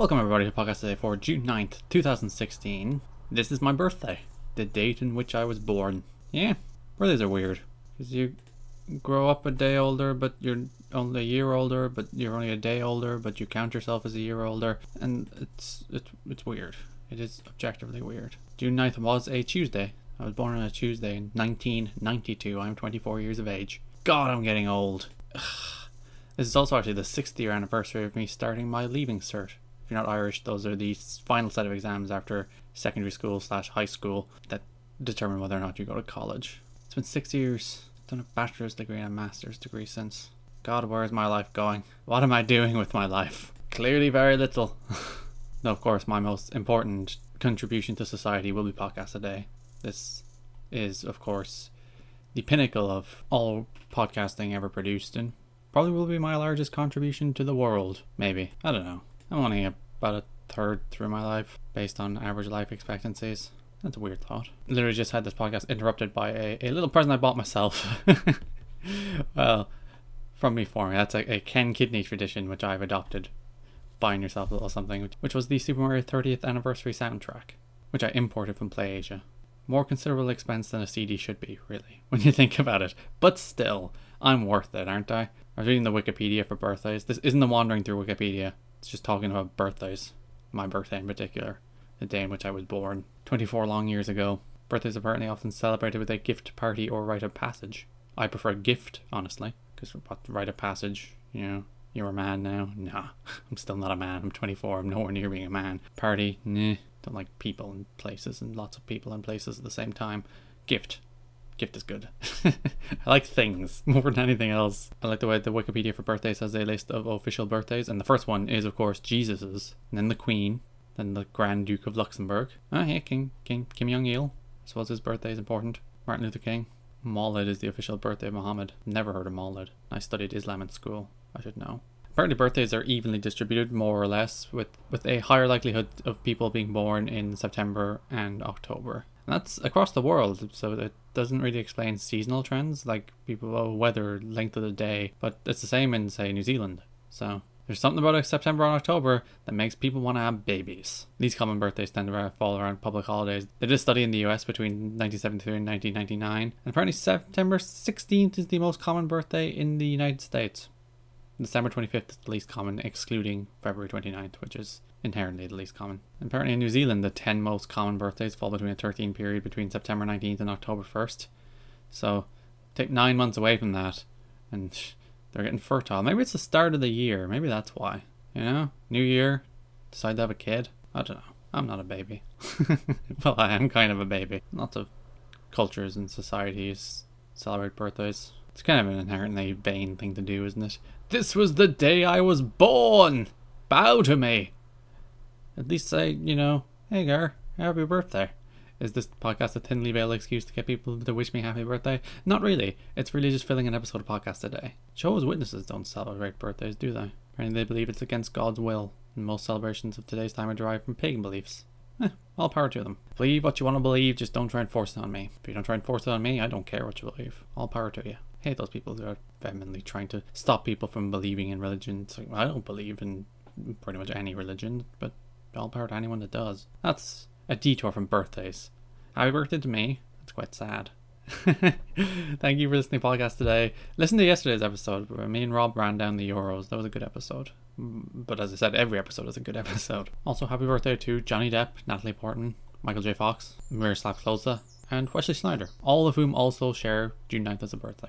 Welcome everybody to podcast a day for June 9th, 2016. This is my birthday, the date in which I was born. Yeah, birthdays are weird because you grow up a day older, but you're only a year older, but you're only a day older, but you count yourself as a year older, and it's it's it's weird. It is objectively weird. June 9th was a Tuesday. I was born on a Tuesday in 1992. I'm 24 years of age. God, I'm getting old. This is also actually the sixth year anniversary of me starting my leaving cert. You're not Irish, those are the final set of exams after secondary school slash high school that determine whether or not you go to college. It's been six years. Done a bachelor's degree and a master's degree since. God, where is my life going? What am I doing with my life? Clearly, very little. now, of course, my most important contribution to society will be podcast a day. This is, of course, the pinnacle of all podcasting ever produced, and probably will be my largest contribution to the world. Maybe. I don't know. I'm only about a third through my life based on average life expectancies. That's a weird thought. Literally just had this podcast interrupted by a, a little present I bought myself. well, from me for me. That's a, a Ken Kidney tradition which I've adopted. Buying yourself a little something, which, was the Super Mario 30th anniversary soundtrack, which I imported from PlayAsia. More considerable expense than a CD should be, really, when you think about it. But still, I'm worth it, aren't I? I was reading the Wikipedia for birthdays. This isn't the wandering through Wikipedia. Just talking about birthdays. My birthday in particular. The day in which I was born. 24 long years ago. Birthdays apparently often celebrated with a gift party or rite of passage. I prefer gift, honestly. Because what rite of passage, you know, you're a man now? Nah, I'm still not a man. I'm 24. I'm nowhere near being a man. Party? Nah. Don't like people and places and lots of people and places at the same time. Gift gift is good. I like things more than anything else. I like the way the Wikipedia for birthdays has a list of official birthdays, and the first one is, of course, Jesus's, and then the Queen, then the Grand Duke of Luxembourg. Ah, yeah, King, King Kim Jong Il. I suppose his birthday is important. Martin Luther King. Maulid is the official birthday of Muhammad. Never heard of Maulid. I studied Islam in school. I should know. Apparently, birthdays are evenly distributed, more or less, with, with a higher likelihood of people being born in September and October. That's across the world, so it doesn't really explain seasonal trends, like people, oh, weather, length of the day, but it's the same in, say, New Zealand. So there's something about September and October that makes people want to have babies. These common birthdays tend to fall around public holidays. They did a study in the US between 1973 and 1999, and apparently September 16th is the most common birthday in the United States. December 25th is the least common, excluding February 29th, which is inherently the least common. Apparently, in New Zealand, the 10 most common birthdays fall between a 13 period between September 19th and October 1st. So, take nine months away from that, and they're getting fertile. Maybe it's the start of the year. Maybe that's why. You know? New year, decide to have a kid. I don't know. I'm not a baby. well, I am kind of a baby. Lots of cultures and societies celebrate birthdays. It's kind of an inherently vain thing to do, isn't it? This was the day I was born! Bow to me! At least say, you know, hey girl, happy birthday. Is this podcast a thinly veiled excuse to get people to wish me happy birthday? Not really. It's really just filling an episode of podcast today. day. Jehovah's Witnesses don't celebrate birthdays, do they? Apparently they believe it's against God's will, and most celebrations of today's time are derived from pagan beliefs. Eh, all power to them. Believe what you want to believe, just don't try and force it on me. If you don't try and force it on me, I don't care what you believe. All power to you. Hate those people who are vehemently trying to stop people from believing in religion. It's like, I don't believe in pretty much any religion, but all power to anyone that does. That's a detour from birthdays. Happy birthday to me. That's quite sad. Thank you for listening to the podcast today. Listen to yesterday's episode where me and Rob ran down the Euros. That was a good episode. Mm, but as I said, every episode is a good episode. Also, happy birthday to Johnny Depp, Natalie Portman, Michael J. Fox, Miroslav Klose, and Wesley Sneijder, all of whom also share June 9th as a birthday.